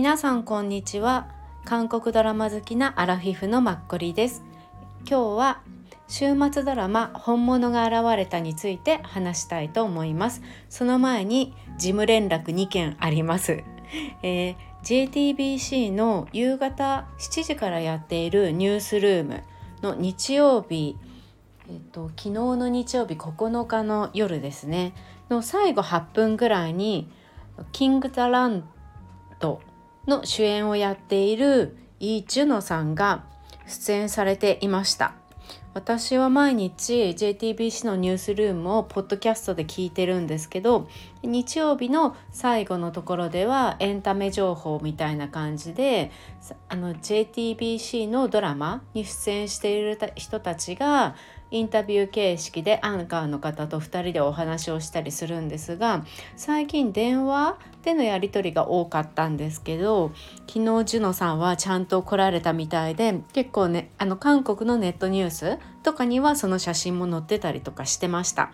皆さんこんにちは。韓国ドラマ好きなアラフィフのマッコリです。今日は週末ドラマ本物が現れたについて話したいと思います。その前に事務連絡2件あります、えー、JTBC の夕方7時からやっているニュースルームの日曜日えっと、昨日の日曜日9日の夜ですね。の最後8分ぐらいに「キング・ザ・ランド」の主演をやっているイ・ジュノさんが出演されていました。私は毎日 JTBC のニュースルームをポッドキャストで聞いてるんですけど日曜日の最後のところではエンタメ情報みたいな感じであの JTBC のドラマに出演している人たちがインタビュー形式でアンカーの方と2人でお話をしたりするんですが最近電話でのやり取りが多かったんですけど昨日ジュノさんはちゃんと来られたみたいで結構ねあの韓国のネットニュースとかにはその写真も載ってたりとかしてました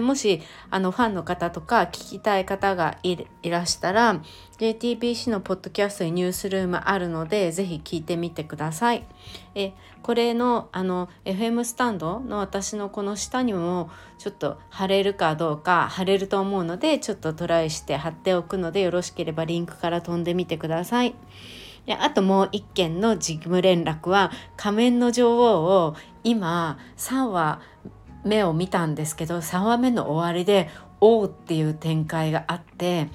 もしあのファンの方とか聞きたい方がいらしたら JTBC のポッドキャストにニュースルームあるのでぜひ聞いてみてくださいえこれのあの FM スタンドの私のこの下にもちょっと貼れるかどうか貼れると思うのでちょっとトライして貼っておくのでよろしければリンクから飛んでみてください。であともう一件の事務連絡は仮面の女王を今3話目を見たんですけど3話目の終わりで「おう」っていう展開があって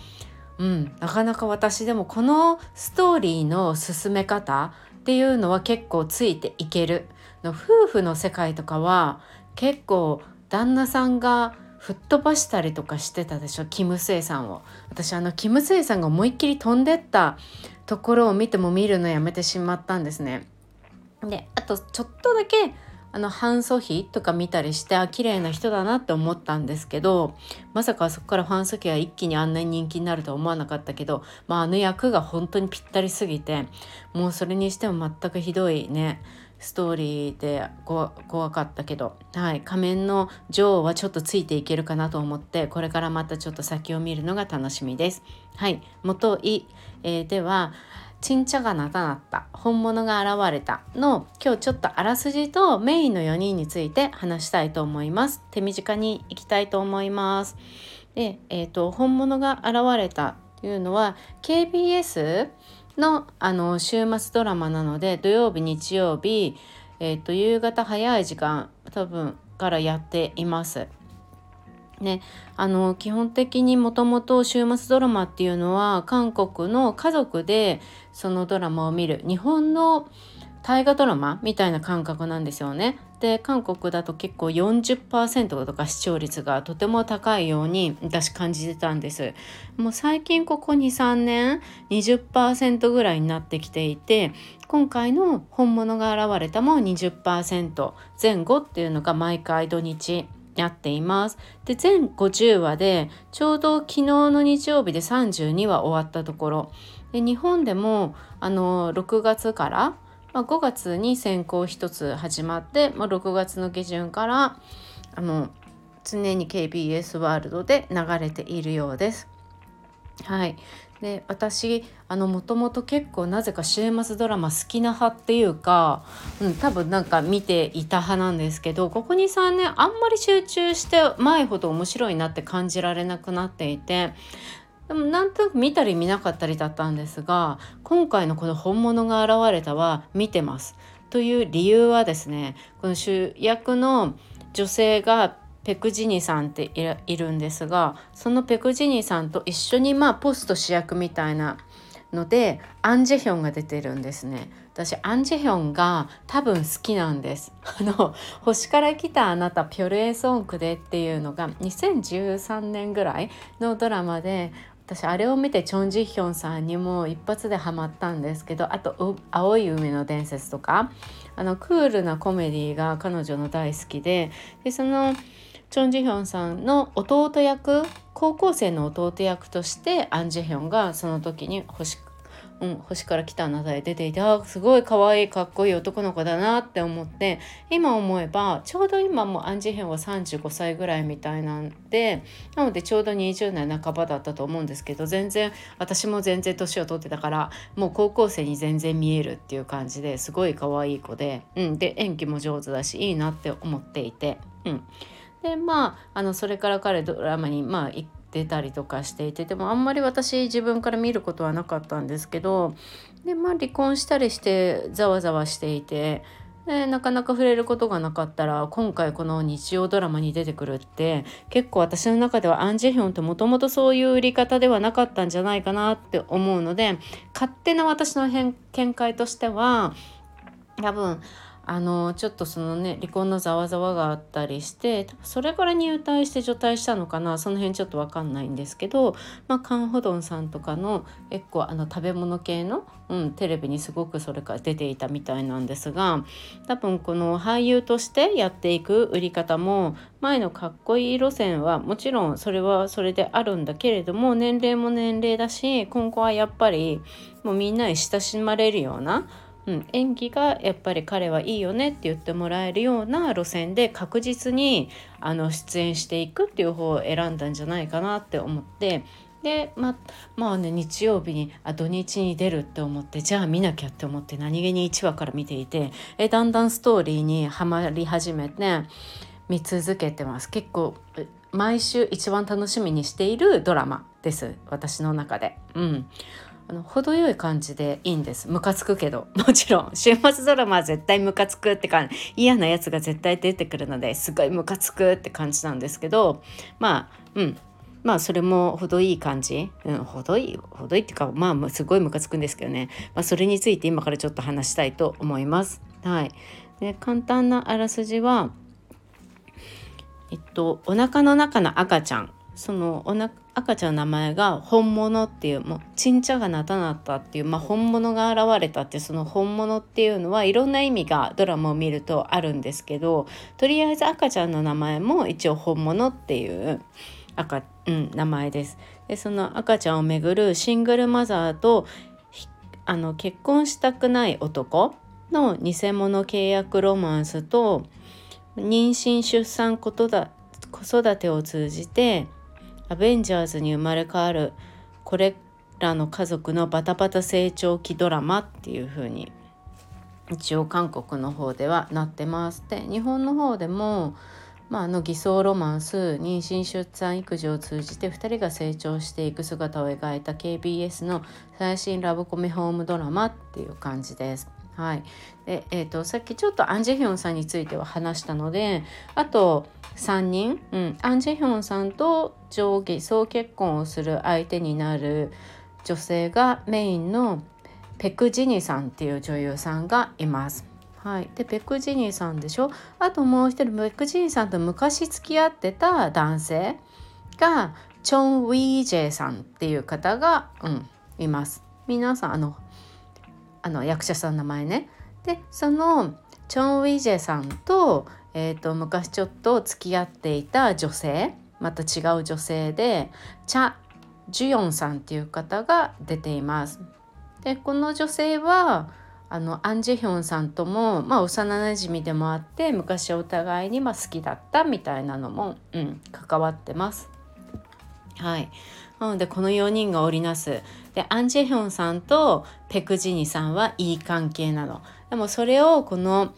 うん、なかなか私でもこのストーリーの進め方っていうのは結構ついていける。の夫婦の世界とかは結構旦那さんが吹っ飛ばしたりとかしてたでしょ？キム・スエさんを。私あのキム・スエさんが思いっきり飛んでったところを見ても見るのやめてしまったんですね。であとちょっとだけあのハン・ソヒとか見たりしてあ綺麗な人だなって思ったんですけどまさかそこからファン・ソヒは一気にあんなに人気になるとは思わなかったけど、まあ、あの役が本当にぴったりすぎてもうそれにしても全くひどいね。ストーリーで怖かったけど、はい、仮面の女王はちょっとついていけるかなと思ってこれからまたちょっと先を見るのが楽しみです。はい、元い、えー、では沈茶がなたなった本物が現れたの今日ちょっとあらすじとメインの4人について話したいと思います。手短にいきたいと思います。で、えーと、本物が現れたというのは KBS のあの週末ドラマなので土曜日日曜日、えーと夕方早い時間多分からやっていますね、あの基本的にもともと週末ドラマっていうのは韓国の家族でそのドラマを見る日本の大河ドラマみたいな感覚なんですよね。で韓国だと結構40%とか視聴率がとても高いように私感じてたんです。もう最近ここ23年20%ぐらいになってきていて今回の本物が現れたも20%前後っていうのが毎回土日やっています。で全50話でちょうど昨日の日曜日で32話終わったところで日本でもあの6月から、まあ、5月に先行1つ始まって、まあ、6月の下旬からあの常に KBS ワールドで流れているようです。はい、で私もともと結構なぜか週末ドラマ好きな派っていうか、うん、多分なんか見ていた派なんですけどここ23年あんまり集中して前ほど面白いなって感じられなくなっていてでもなんとなく見たり見なかったりだったんですが今回のこの「本物が現れた」は見てます。という理由はですねこの主役の女性がペクジニさんっているんですがそのペクジニさんと一緒にまあポスト主役みたいなのでアン・ジェヒョンが出てるんですね私アン・ジェヒョンが多分好きなんです あの星から来たあなたピョルエソンクでっていうのが2013年ぐらいのドラマで私あれを見てチョン・ジヒョンさんにも一発でハマったんですけどあと「青い海の伝説」とかあのクールなコメディが彼女の大好きででそのチョン・ジヒョンさんの弟役高校生の弟役としてアン・ジヒョンがその時に星うん、星から来たあなたへ出ていてあすごい可愛いかっこいい男の子だなって思って今思えばちょうど今もアンジヘンは35歳ぐらいみたいなんでなのでちょうど20年半ばだったと思うんですけど全然私も全然年を取ってたからもう高校生に全然見えるっていう感じですごい可愛い子で、うん、で演技も上手だしいいなって思っていて。うんでまああのそれから彼ドラマにまあ出たりとかしていてでもあんまり私自分から見ることはなかったんですけどでまあ離婚したりしてざわざわしていてでなかなか触れることがなかったら今回この日曜ドラマに出てくるって結構私の中ではアン・ジェヒョンってもともとそういう売り方ではなかったんじゃないかなって思うので勝手な私の見解としては多分あのちょっとそのね離婚のざわざわがあったりしてそれから入隊して除隊したのかなその辺ちょっと分かんないんですけど、まあ、カン・ホドンさんとかの結構あの食べ物系の、うん、テレビにすごくそれから出ていたみたいなんですが多分この俳優としてやっていく売り方も前のかっこいい路線はもちろんそれはそれであるんだけれども年齢も年齢だし今後はやっぱりもうみんなに親しまれるようなうん、演技がやっぱり彼はいいよねって言ってもらえるような路線で確実にあの出演していくっていう方を選んだんじゃないかなって思って。でままあね日曜日にあ土日に出るって思ってじゃあ見なきゃって思って何気に1話から見ていてえだんだんストーリーにはまり始めて見続けてます。結構毎週一番楽しみにしているドラマです。私の中で。うん。あの程よい感じでいいんです。ムカつくけど。もちろん。週末ドラマは絶対ムカつくって感じ嫌なやつが絶対出てくるのですごいムカつくって感じなんですけど。まあうん。まあそれも程いい感じ、うん、程いい程いいっていうかまあすごいムカつくんですけどね、まあ、それについて今からちょっと話したいと思います。はい、で簡単なあらすじはえっとお腹の中の赤ちゃん。そのおな赤ちゃんの名前が本物っていうもうちんちゃがなたなったっていう、まあ、本物が現れたってその本物っていうのはいろんな意味がドラマを見るとあるんですけどとりあえず赤ちゃんの名前も一応本物っていう赤、うん、名前です。でその赤ちゃんをめぐるシングルマザーとあの結婚したくない男の偽物契約ロマンスと妊娠出産ことだ子育てを通じてアベンジャーズに生まれ変わるこれらの家族のバタバタ成長期ドラマっていう風に一応韓国の方ではなってます。で日本の方でも、まあ、あの偽装ロマンス妊娠出産育児を通じて2人が成長していく姿を描いた KBS の最新ラブコメホームドラマっていう感じです。はいでえーと、さっきちょっとアン・ジェヒョンさんについては話したのであと3人、うん、アン・ジェヒョンさんと上下総結婚をする相手になる女性がメインのペク・ジニさんっていう女優さんがいます。はい、でペク・ジニさんでしょ？あともう一人ペク・ジニさんと昔付き合ってた男性がチョン・ウィージェさんっていう方が、うん、います。皆さんあのあの役者さんの名前ね。でそのチョン・ウィジェさんと,、えーと、昔ちょっと付き合っていた女性また違う女性でチャ・ジュヨンさんっていう方が出ています。でこの女性はあのアン・ジェヒョンさんとも、まあ、幼なじみでもあって昔お互いにまあ好きだったみたいなのも、うん、関わってます。はい、なのでこの4人が織りなすでアン・ジェヒョンさんとペク・ジニさんはいい関係なの。でもそれをこの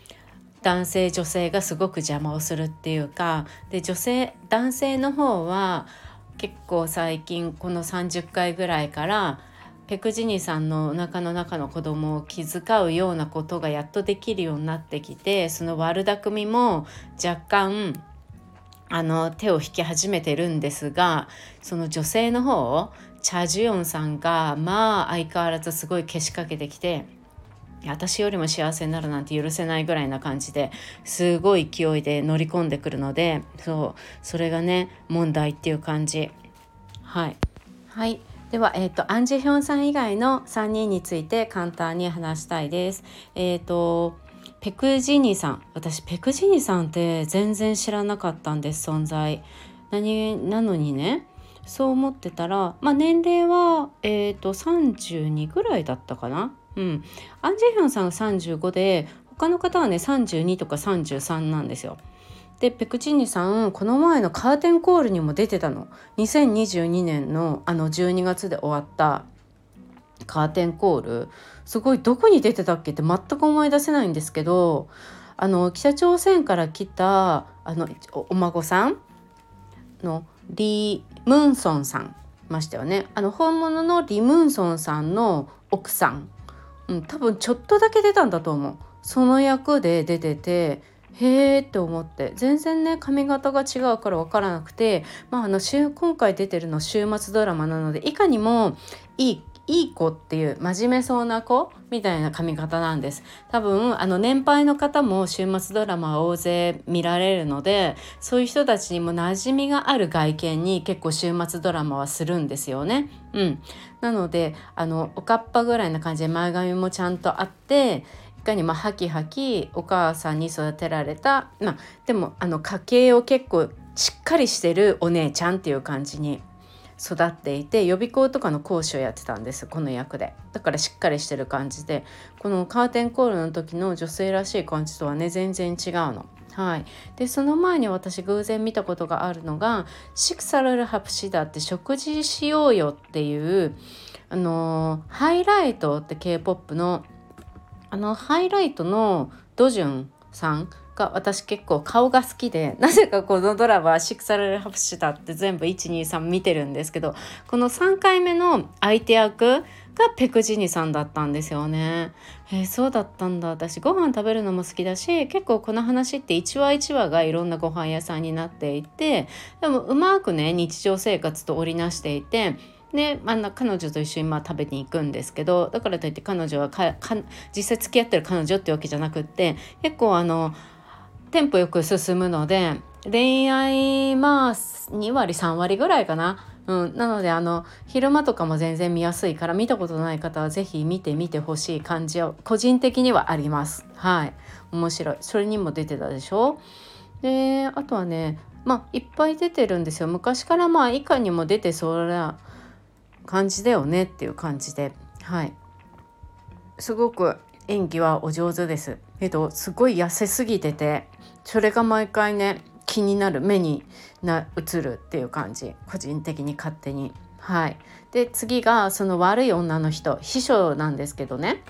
男性女性がすごく邪魔をするっていうかで女性男性の方は結構最近この30回ぐらいからペクジニさんのお腹の中の子供を気遣うようなことがやっとできるようになってきてその悪巧みも若干あの手を引き始めてるんですがその女性の方をチャ・ジュヨンさんがまあ相変わらずすごいけしかけてきて私よりも幸せになるなんて許せないぐらいな感じですごい勢いで乗り込んでくるのでそうそれがね問題っていう感じはい。はいでは、えーと、アン・ジェヒョンさん以外の3人について簡単に話したいです。えっ、ー、とペクジニさん私ペクジニさんって全然知らなかったんです存在何なのにねそう思ってたら、まあ、年齢は、えーと、32ぐらいだったかな。うん、アン・ジェヒョンさんが35で他の方はね32とか33なんですよ。でペクチンニさんこの前のカーテンコールにも出てたの。2022年のあの12月で終わったカーテンコール。すごいどこに出てたっけって全く思い出せないんですけどあの北朝鮮から来たあのお孫さん？のリ・ムンソンさんましたよね。あの本物のリ・ムンソンさんの奥さん、うん、多分ちょっとだけ出たんだと思う。その役で出ててへーって思って。全然ね髪型が違うから分からなくて、まあ、あの今回出てるの週末ドラマなのでいかにもいいいい子っていう真面目そうな子みたいな髪型なんです多分あの年配の方も週末ドラマは大勢見られるのでそういう人たちにも馴染みがある外見に結構週末ドラマはするんですよね。うん、なのであのおかっぱぐらいな感じで前髪もちゃんとあってかにまあハキハキお母さんに育てられた、まあ、でもあの家計を結構しっかりしてるお姉ちゃんっていう感じに育っていて予備校とかの講師をやってたんですこの役で。だからしっかりしてる感じで。このカーテンコールの時の女性らしい感じとはね全然違うの。はい、でその前に私偶然見たことがあるのが「シクサルルハプシダ」って食事しようよっていうあのハイライトって k p o p のあのハイライトのドジュンさんが私結構顔が好きで なぜかこのドラマ「シクサル・ハプシタ」って全部123見てるんですけどこの3回目の相手役がペクジニさんだったんですよね。えー、そうだったんだ私ご飯食べるのも好きだし結構この話って1話1話がいろんなご飯屋さんになっていてでもうまくね日常生活と織りなしていてで、まあ、彼女と一緒にまあ食べに行くんですけどだからといって彼女は実際付き合ってる彼女ってわけじゃなくって結構あのテンポよく進むので恋愛まあ2割3割ぐらいかな。うん、なのであの昼間とかも全然見やすいから見たことない方は是非見てみてほしい感じは個人的にはあります。はい。面白い。それにも出てたでしょ？であとはねまあいっぱい出てるんですよ。昔からまあ以下にも出てそりゃ感じだよねっていう感じで。はい。すごく演技はお上手です。えっとすごい痩せすぎててそれが毎回ね気になる目にな映るっていう感じ。個人的に勝手に。はい。で次がその悪い女の人秘書なんですけどね。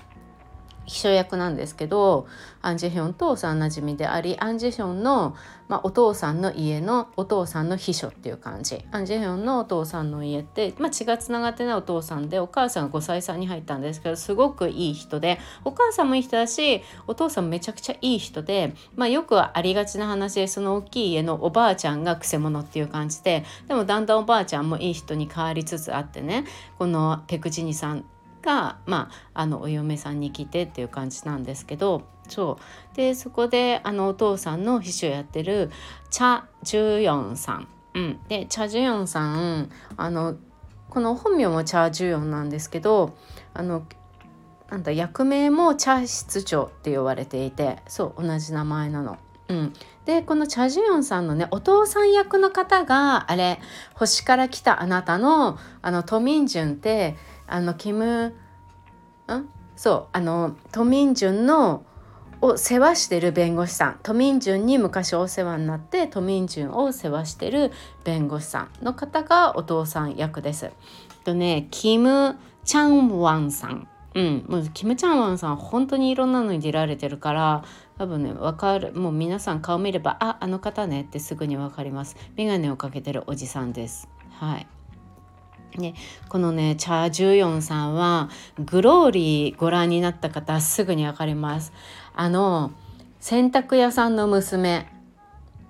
秘書役なんですけどアン・ジェヒョンと幼馴染でありアン・ジェヒョンの、まあ、お父さんの家のお父さんの秘書っていう感じ。アン・ジェヒョンのお父さんの家って、まあ、血がつながってないお父さんでお母さんが5歳差に入ったんですけどすごくいい人でお母さんもいい人だしお父さんもめちゃくちゃいい人で、まあ、よくありがちな話でその大きい家のおばあちゃんがくせ者っていう感じででもだんだんおばあちゃんもいい人に変わりつつあってねこのペクチニさんが、まあ、あのお嫁さんに来てっていう感じなんですけどそう。でそこであのお父さんの秘書やってるチャ・ジュヨンさん、うん、でチャ・ジュヨンさんあのこの本名もチャ・ジュヨンなんですけどあのなんだ役名もチャ室長って呼ばれていてそう同じ名前なの。うん、でこのチャ・ジュヨンさんのねお父さん役の方があれ「星から来たあなたの」あのトミンジュンってあのキムん？そうあのトミンジュンのを世話してる弁護士さん。トミンジュンに昔お世話になってトミンジュンを世話してる弁護士さんの方がお父さん役です。とねキム・チャンワンさん。うん、もうキム・チャンワンさん本当にいろんなのに出られてるから多分ね分かるもう皆さん顔見ればああの方ねってすぐに分かります。眼鏡をかけてるおじさんです。はい。ね、このねチャー・ジュヨンさんはグローリーご覧になった方すぐに分かります。あの洗濯屋さんの娘。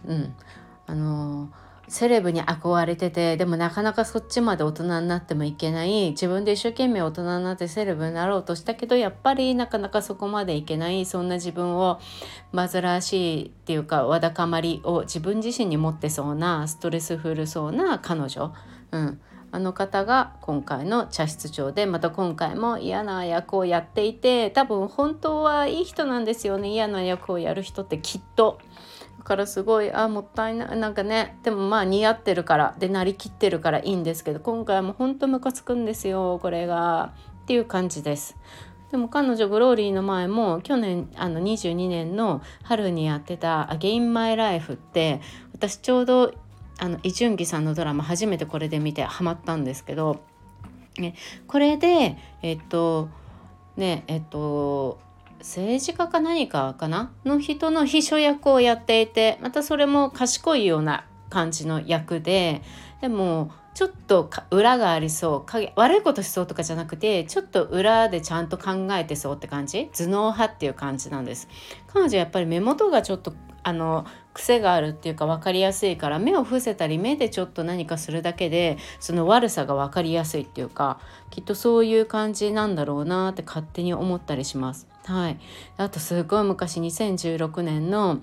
うん。あのセレブに憧れててでもなかなかそっちまで大人になってもいけない。自分で一生懸命大人になってセレブになろうとしたけどやっぱりなかなかそこまでいけない。そんな自分を煩わしいっていうかわだかまりを自分自身に持ってそうなストレスフルそうな彼女、うん、あの方が今回の茶室長でまた今回も嫌な役をやっていて多分本当はいい人なんですよね嫌な役をやる人ってきっと。からすごいあもったいないなんかねでもまあ似合ってるからでなりきってるからいいんですけど今回もほんとムカつくんですよこれがっていう感じです。でも彼女グローリーの前も去年あの22年の春にやってた「アゲイン・マイ・ライフ」って私ちょうどあのイ・ジュンギさんのドラマ初めてこれで見てハマったんですけど、ね、これでえっとねえっと政治家か何かかな？の人の秘書役をやっていてまたそれも賢いような感じの役ででもちょっと裏がありそう悪いことしそうとかじゃなくてちょっと裏でちゃんと考えてそうって感じ？頭脳派っていう感じなんです。彼女やっぱり目元がちょっとあの癖があるっていうか分かりやすいから目を伏せたり目でちょっと何かするだけでその悪さが分かりやすいっていうかきっとそういう感じなんだろうなって勝手に思ったりします。はい、あとすごい昔2016年の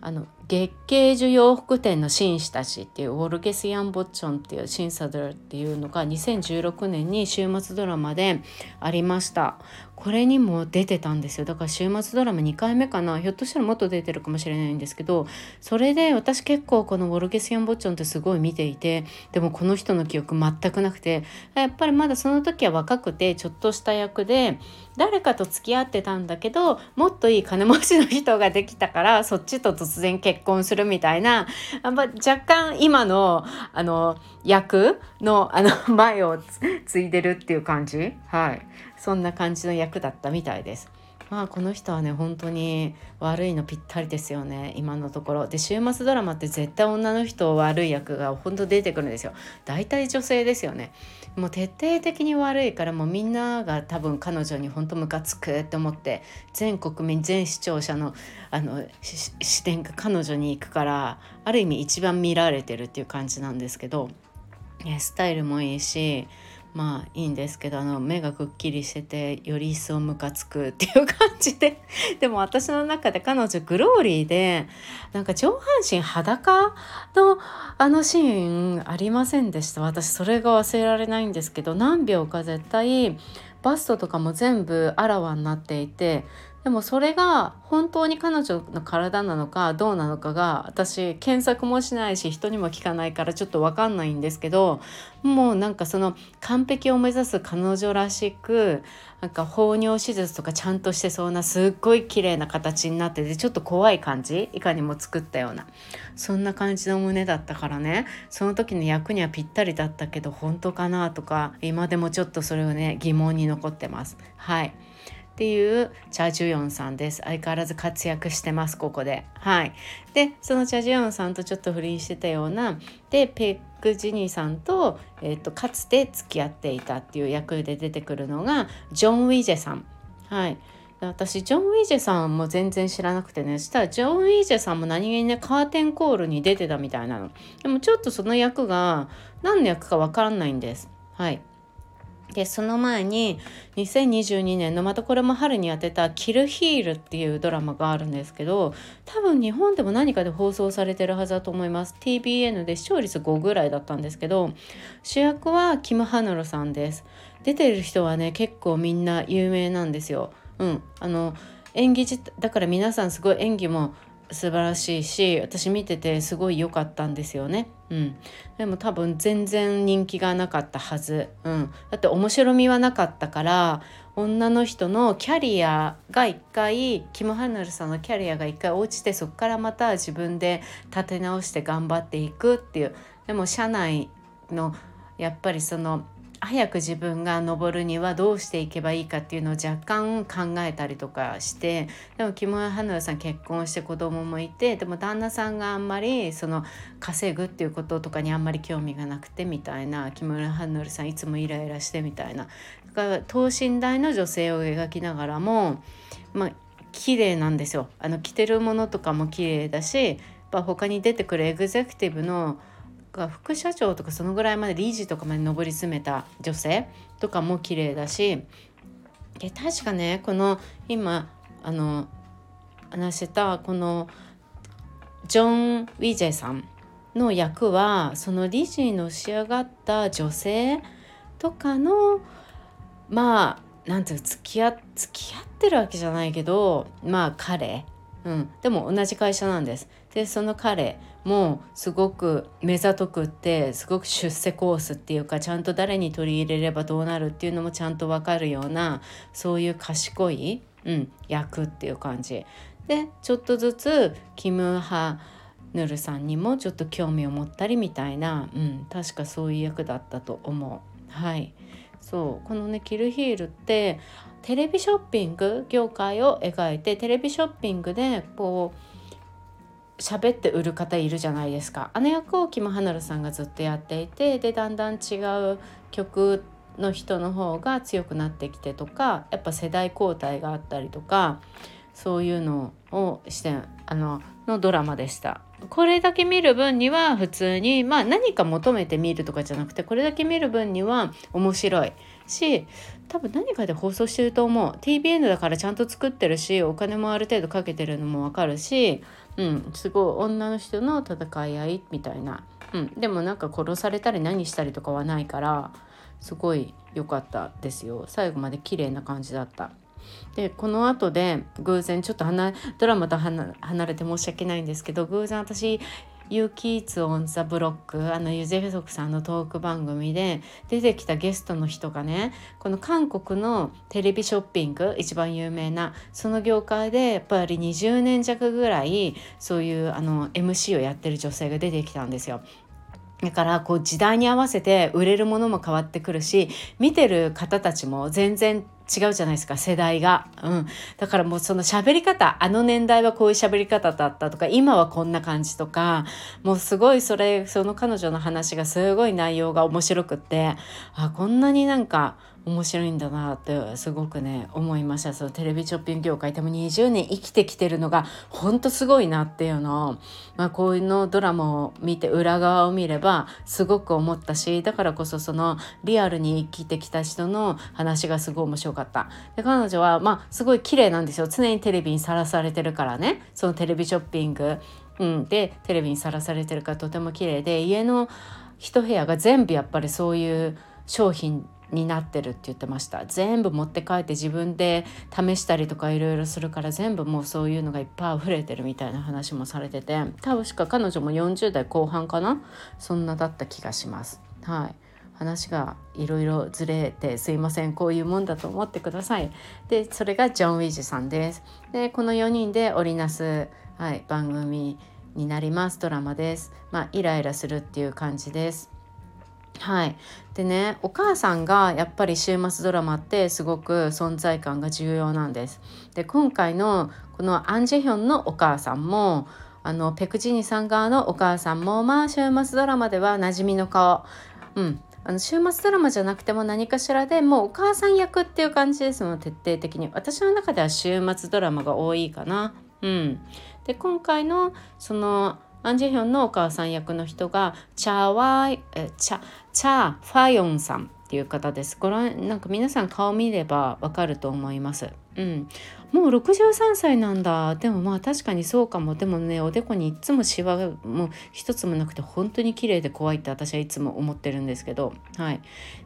あの月経需要服店の紳士たちっていうウォルゲス・ヤン・ボッチョンっていうシンサドルっていうのが2016年に週末ドラマでありました。これにも出てたんですよ。だから週末ドラマ2回目かな。ひょっとしたらもっと出てるかもしれないんですけどそれで私結構このウォルゲス・ヤン・ボッチョンってすごい見ていてでもこの人の記憶全くなくてやっぱりまだその時は若くてちょっとした役で誰かと付き合ってたんだけどもっといい金持ちの人ができたからそっちと突然結婚するみたいなあ若干今のあの役のあの前を継いでるっていう感じはいそんな感じの役だったみたいです。まあこの人はね本当に悪いのぴったりですよね。今のところ。で週末ドラマって絶対女の人悪い役が本当出てくるんですよ。大体女性ですよね。もう徹底的に悪いからもうみんなが多分彼女に本当ムカつくって思って全国民全視聴者のあの視点が彼女に行くからある意味一番見られてるっていう感じなんですけどスタイルもいいしまあいいんですけどあの目がくっきりしててより一層ムカつくっていう感じで。でも私の中で彼女グローリーでなんか上半身裸のあのシーンありませんでした？私それが忘れられないんですけど何秒か絶対バストとかも全部あらわになっていてでもそれが本当に彼女の体なのかどうなのかが私検索もしないし人にも聞かないからちょっと分かんないんですけどもうなんかその完璧を目指す彼女らしくなんか放尿手術とかちゃんとしてそうなすっごい綺麗な形になっててちょっと怖い感じいかにも作ったようなそんな感じの胸だったからねその時の役にはぴったりだったけど本当かなとか今でもちょっとそれをね疑問に残ってます。はいっていうチャ・ジュヨンさんです。相変わらず活躍してますここで。はい。でそのチャ・ジュヨンさんとちょっと不倫してたような。でペック・ジニーさんと,、えーと、かつて付き合っていたっていう役で出てくるのがジョン・ウィジェさん。はい。私ジョン・ウィジェさんも全然知らなくてね。そしたらジョン・ウィジェさんも何気にねカーテンコールに出てたみたいなの。でもちょっとその役が何の役か分からないんです。はい。でその前に2022年のまたこれも春にやってた「キルヒール」っていうドラマがあるんですけど多分日本でも何かで放送されてるはずだと思います。TBN で視聴率5ぐらいだったんですけど主役はキム・ハヌルさんです。出てる人はね結構みんな有名なんですよ。うんあの演技だから皆さんすごい演技も素晴らしいし私見ててすごい良かったんですよね。うん、でも多分全然人気がなかったはず、うん、だって面白みはなかったから女の人のキャリアが一回キム・ハンナルさんのキャリアが一回落ちてそこからまた自分で立て直して頑張っていくっていう。でも社内のやっぱりその早く自分が登るにはどうしていけばいいかっていうのを若干考えたりとかしてでも木村花さん結婚して子供もいてでも旦那さんがあんまりその稼ぐっていうこととかにあんまり興味がなくてみたいな木村花さんいつもイライラしてみたいな。だから等身大の女性を描きながらもまあ綺麗なんですよ。あの着てるものとかも綺麗だし他に出てくるエグゼクティブのが副社長とかそのぐらいまで理事とかまで上り詰めた女性とかも綺麗だしで確かねこの今あの話したこのジョン・ウィジェさんの役はその理事の仕上がった女性とかのまあなんていう付き合付き合ってるわけじゃないけどまあ彼。うん、でも同じ会社なんです。でその彼もうすごく目ざとくってすごく出世コースっていうかちゃんと誰に取り入れればどうなるっていうのもちゃんと分かるようなそういう賢い、うん、役っていう感じ。でちょっとずつキム・ハヌルさんにもちょっと興味を持ったりみたいな、うん、確かそういう役だったと思う。はい。そう。このねキルヒールってテレビショッピング業界を描いてテレビショッピングでこう喋って売る方いるじゃないですかあの役をキム・ハナルさんがずっとやっていてでだんだん違う曲の人の方が強くなってきてとかやっぱ世代交代があったりとかそういうのをしてあののドラマでした。これだけ見る分には普通にまあ何か求めて見るとかじゃなくてこれだけ見る分には面白いし多分何かで放送してると思う TBN だからちゃんと作ってるしお金もある程度かけてるのも分かるし、うん、すごい女の人の戦い合いみたいな、うん、でもなんか殺されたり何したりとかはないからすごい良かったですよ最後まで綺麗な感じだった。でこの後で偶然ちょっとドラマと離れて申し訳ないんですけど偶然私ユーキーツ・オン・ザ・ブロックあのユゼフソクさんのトーク番組で出てきたゲストの人がねこの韓国のテレビショッピング一番有名なその業界でやっぱり20年弱ぐらいそういうあの MC をやってる女性が出てきたんですよ。だからこう時代に合わせて売れるものも変わってくるし見てる方たちも全然違うじゃないですか世代が、うん、だからもうその喋り方あの年代はこういう喋り方だったとか今はこんな感じとかもうすごいそれその彼女の話がすごい内容が面白くってあこんなになんか面白いんだなってすごくね思いました。そのテレビショッピング業界でも20年生きてきてるのがほんとすごいなっていうの。を、まあ、こういうのドラマを見て裏側を見ればすごく思ったしだからこそそのリアルに生きてきた人の話がすごい面白かった。で彼女はまあすごい綺麗なんですよ。常にテレビにさらされてるからね。そのテレビショッピング、うん、でテレビにさらされてるからとても綺麗で家の一部屋が全部やっぱりそういう商品になってるって言ってました。全部持って帰って自分で試したりとかいろいろするから全部もうそういうのがいっぱい溢れてるみたいな話もされてて多分しか彼女も40代後半かなそんなだった気がします。はい。話がいろいろずれてすいません。こういうもんだと思ってください。でそれがジョン・ウィジさんです。でこの4人で織りなす、はい、番組になります。ドラマです。まあイライラするっていう感じです。はい、でねお母さんがやっぱり週末ドラマってすごく存在感が重要なんです。で今回のこのアン・ジェヒョンのお母さんもあのペクジニさん側のお母さんもまあ週末ドラマでは馴染みの顔。うん。あの週末ドラマじゃなくても何かしらでもうお母さん役っていう感じですもん徹底的に。私の中では週末ドラマが多いかな。うん。で今回のそのアン・ジェヒョンのお母さん役の人がチャワイチャチャ・ファヨンさんっていう方です。ご覧なんか皆さん顔見ればわかると思います。うん、もう63歳なんだ。でもまあ確かにそうかも。でもねおでこにいつもシワがもう一つもなくて本当に綺麗で怖いって私はいつも思ってるんですけど。はい。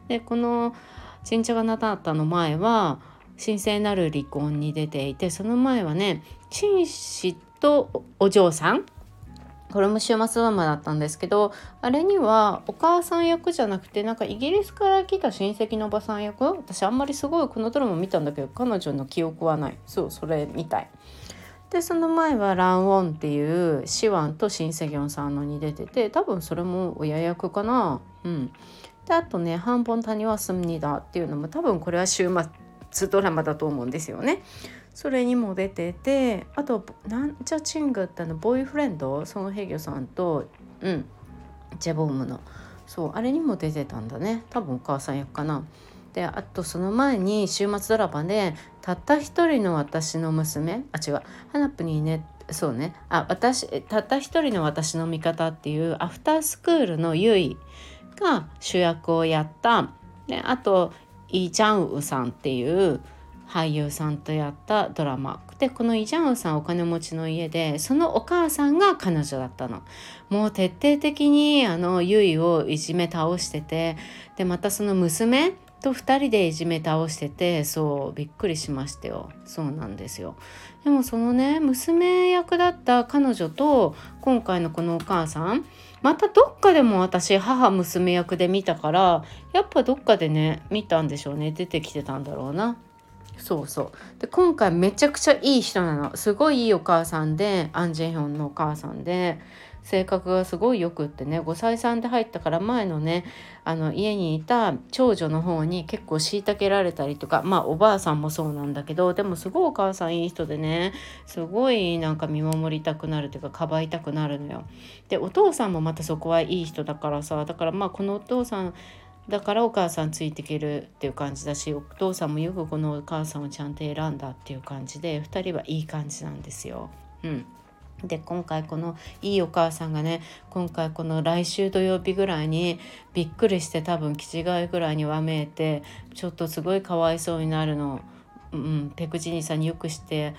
でこの「新茶がなたの前は神聖なる離婚に出ていてその前はね紳士とお嬢さんこれも週末ドラマだったんですけどあれにはお母さん役じゃなくてなんかイギリスから来た親戚のおばさん役？私あんまりすごいこのドラマ見たんだけど彼女の記憶はない。そうそれみたい。でその前はランウォンっていうシワンとシン・セギョンさんのに出てて多分それも親役かな。うん。であとね「半本谷はスムニダ」っていうのも多分これは週末ドラマだと思うんですよね。それにも出ててあとなんちゃチングってあのボーイフレンド？そのヘギョさんとうん。ジェボームの。そうあれにも出てたんだね。多分お母さん役かな。であとその前に週末ドラマで「たった一人の私の娘」あ違う「ハナプにねそうね。あ私たった一人の私の味方」っていうアフタースクールのユイが主役をやった。であとイ・ジャンウさんっていう俳優さんとやったドラマ。でこのイ・ジャンウさんお金持ちの家でそのお母さんが彼女だったの。もう徹底的にあのユイをいじめ倒しててでまたその娘と2人でいじめ倒しててそうびっくりしましたよ。そうなんですよ。でもそのね娘役だった彼女と今回のこのお母さんまたどっかでも私母娘役で見たからやっぱどっかでね見たんでしょうね。出てきてたんだろうな。そうそう。で今回めちゃくちゃいい人なの。すごいいいお母さんでアン・ジェヒョンのお母さんで性格がすごいよくってね。5歳3で入ったから前のねあの家にいた長女の方に結構虐げられたりとかまあおばあさんもそうなんだけどでもすごいお母さんいい人でねすごいなんか見守りたくなるというかかばいたくなるのよ。でお父さんもまたそこはいい人だからさだからまあこのお父さんだからお母さんついていけるっていう感じだしお父さんもよくこのお母さんをちゃんと選んだっていう感じで2人はいい感じなんですよ。うんで今回このいいお母さんがね今回この来週土曜日ぐらいにびっくりして多分気違いぐらいにわめいてちょっとすごいかわいそうになるの、うん、ペクチニさんによくして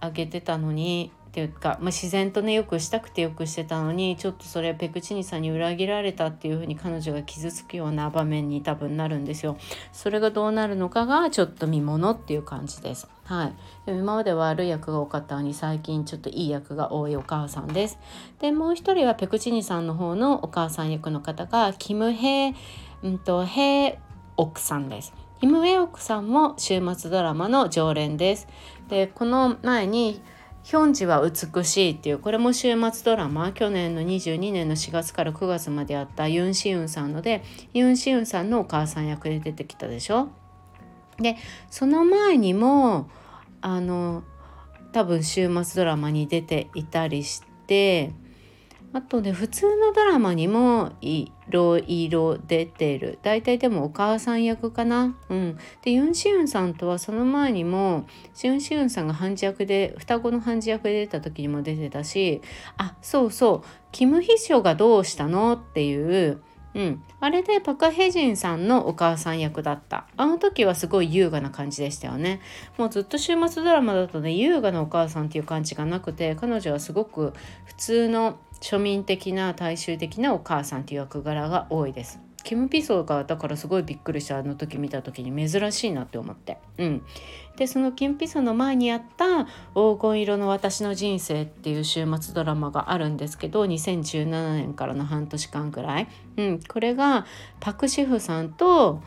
あげてたのにっていうか、まあ、自然とねよくしたくてよくしてたのにちょっとそれペクチニさんに裏切られたっていう風に彼女が傷つくような場面に多分なるんですよ。それがどうなるのかがちょっと見ものっていう感じです。はい、で今まで悪い役が多かったのに最近ちょっといい役が多いお母さんです。でもう一人はペクチニさんの方のお母さん役の方がキムヘうんとヘ奥さんです。キムヘ奥さんも週末ドラマの常連です。でこの前にヒョンジは美しいっていうこれも週末ドラマ去年の22年の4月から9月まであったユン・シウンさんのでユン・シウンさんのお母さん役で出てきたでしょ？でその前にもあの多分週末ドラマに出ていたりしてあとね普通のドラマにもいろいろ出てる。大体でもお母さん役かな。うん。でユン・シウンさんとはその前にもユン・シウンさんが判事役で双子の判事役で出た時にも出てたしあそうそう。キム・ヒショがどうしたのっていう。うん、あれでパク・ヘジンさんのお母さん役だった。あの時はすごい優雅な感じでしたよね。もうずっと週末ドラマだとね優雅なお母さんっていう感じがなくて彼女はすごく普通の庶民的な大衆的なお母さんという役柄が多いです。キム・ピソがだからすごいびっくりしたあの時見た時に珍しいなって思って。うん、でそのキム・ピソの前にやった「黄金色の私の人生」っていう週末ドラマがあるんですけど2017年からの半年間くらい、うん、これがパク・シフさんと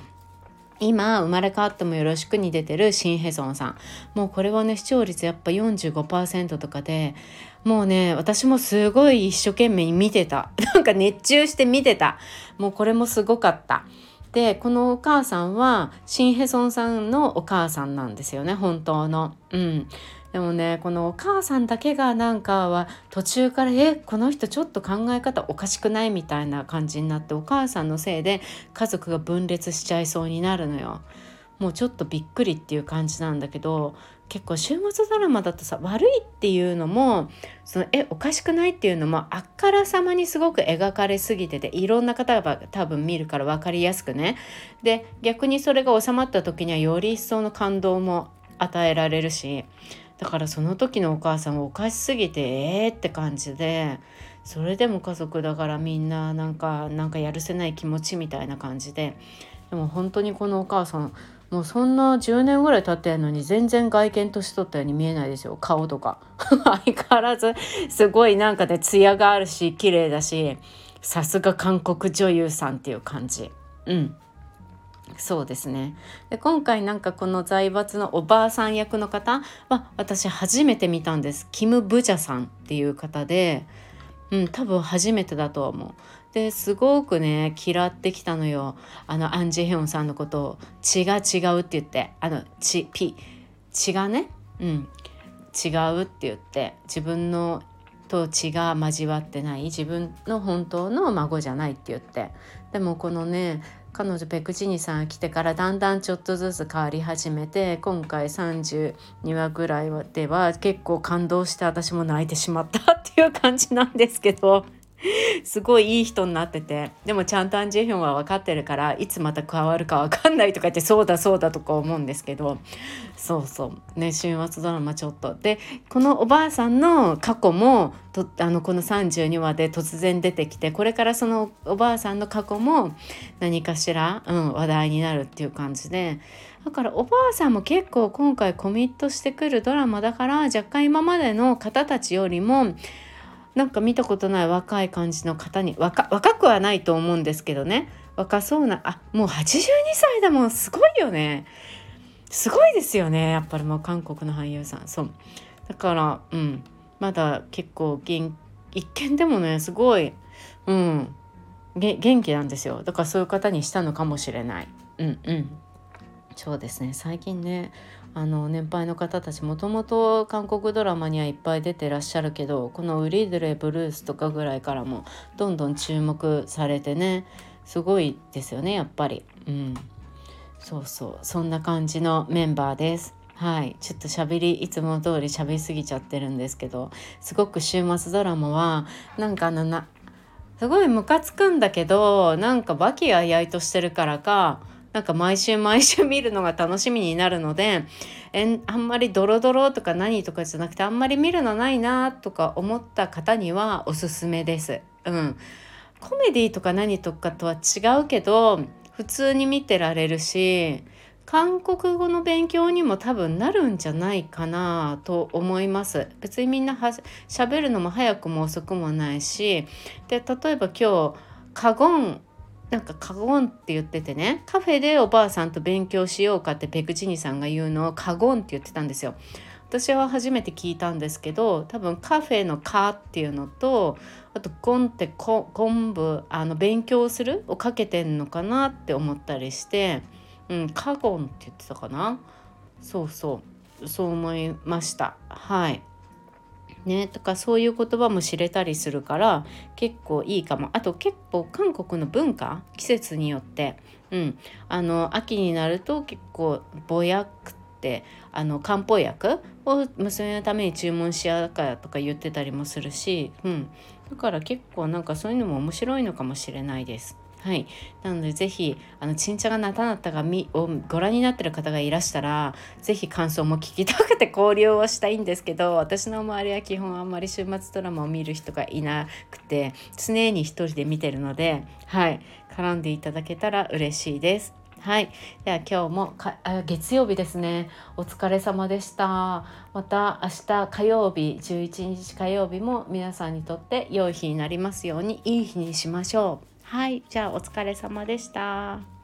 今生まれ変わってもよろしくに出てるシン・ヘソンさん。もうこれはね視聴率やっぱ45%とかでもうね私もすごい一生懸命見てた。なんか熱中して見てた。もうこれもすごかった。でこのお母さんはシン・ヘソンさんのお母さんなんですよね本当の。うん。でもねこのお母さんだけがなんかは途中から「えこの人ちょっと考え方おかしくない?」みたいな感じになってお母さんのせいで家族が分裂しちゃいそうになるのよ。もうちょっとびっくりっていう感じなんだけど結構週末ドラマだとさ悪いっていうのもそのえおかしくない？っていうのもあっからさまにすごく描かれすぎてていろんな方が多分見るから分かりやすくねで逆にそれが収まった時にはより一層の感動も与えられるしだからその時のお母さんはおかしすぎてええー、って感じでそれでも家族だからみんななんかなんかやるせない気持ちみたいな感じででも本当にこのお母さんもうそんな10年ぐらい経ってんのに全然外見年取ったように見えないですよ。顔とか。相変わらずすごいなんかね艶があるし綺麗だしさすが韓国女優さんっていう感じ。うん。そうですね。で今回なんかこの財閥のおばあさん役の方は私初めて見たんです。キム・ブジャさんっていう方でうん多分初めてだと思う。ですごくね嫌ってきたのよ。あのアン・ジェヒョンさんのことを「血が違う」って言ってあの血ピ血がねうん違うって言って自分のと血が交わってない自分の本当の孫じゃないって言って。でもこのね彼女ペクチニさん来てからだんだんちょっとずつ変わり始めて今回32話ぐらいでは結構感動して私も泣いてしまったっていう感じなんですけど。すごいいい人になっててでもちゃんとアン・ジェヒョンは分かってるからいつまた変わるか分かんないとか言ってそうだそうだとか思うんですけどそうそう。ね週末ドラマちょっと。でこのおばあさんの過去もとあのこの32話で突然出てきてこれからそのおばあさんの過去も何かしら、うん、話題になるっていう感じで。だからおばあさんも結構今回コミットしてくるドラマだから若干今までの方たちよりもなんか見たことない若い感じの方に若若くはないと思うんですけどね。若そうなあもう82歳だもん。すごいよね。すごいですよね。やっぱりもう韓国の俳優さん。そう。だからうん。まだ結構元一見でもねすごいうん。元気なんですよ。だからそういう方にしたのかもしれない。うんうん。そうですね。最近ねあの年配の方たちもともと韓国ドラマにはいっぱい出てらっしゃるけどこの「ウリドレブルース」とかぐらいからもどんどん注目されてねすごいですよねやっぱり。うん、そうそうそんな感じのメンバーです。はい、ちょっと喋りいつも通り喋りすぎちゃってるんですけどすごく週末ドラマはなんかあのなすごいムカつくんだけどなんか和気あいあいとしてるからかなんか毎週毎週見るのが楽しみになるのでえあんまりドロドロとか何とかじゃなくてあんまり見るのないなとか思った方にはおすすめです。うん、コメディとか何とかとは違うけど普通に見てられるし韓国語の勉強にも多分なるんじゃないかなと思います別にみんなは喋るのも早くも遅くもないしで例えば今日カゴンなんかカゴンって言っててねカフェでおばあさんと勉強しようかってペクチニさんが言うのをカゴンって言ってたんですよ。私は初めて聞いたんですけど多分カフェの「カ」っていうのとあと「ゴン」って昆布あの勉強するをかけてんのかなって思ったりして、うん、カゴンって言ってたかなそうそうそう思いましたはい。ね、とかそういう言葉も知れたりするから結構いいかも。あと結構韓国の文化季節によって、うん、あの秋になると結構ぼやくってあの漢方薬を娘のために注文しやかとか言ってたりもするし、うん、だから結構なんかそういうのも面白いのかもしれないです。はい、なのでぜひあのちんちゃがなたなたがみをご覧になってる方がいらしたらぜひ感想も聞きたくて交流をしたいんですけど私の周りは基本あんまり週末ドラマを見る人がいなくて常に一人で見てるのではい絡んでいただけたら嬉しいです。はい。では今日もかあ月曜日ですね。お疲れ様でした。また明日火曜日、11日火曜日も皆さんにとって良い日になりますようにいい日にしましょう。はいじゃあお疲れ様でした。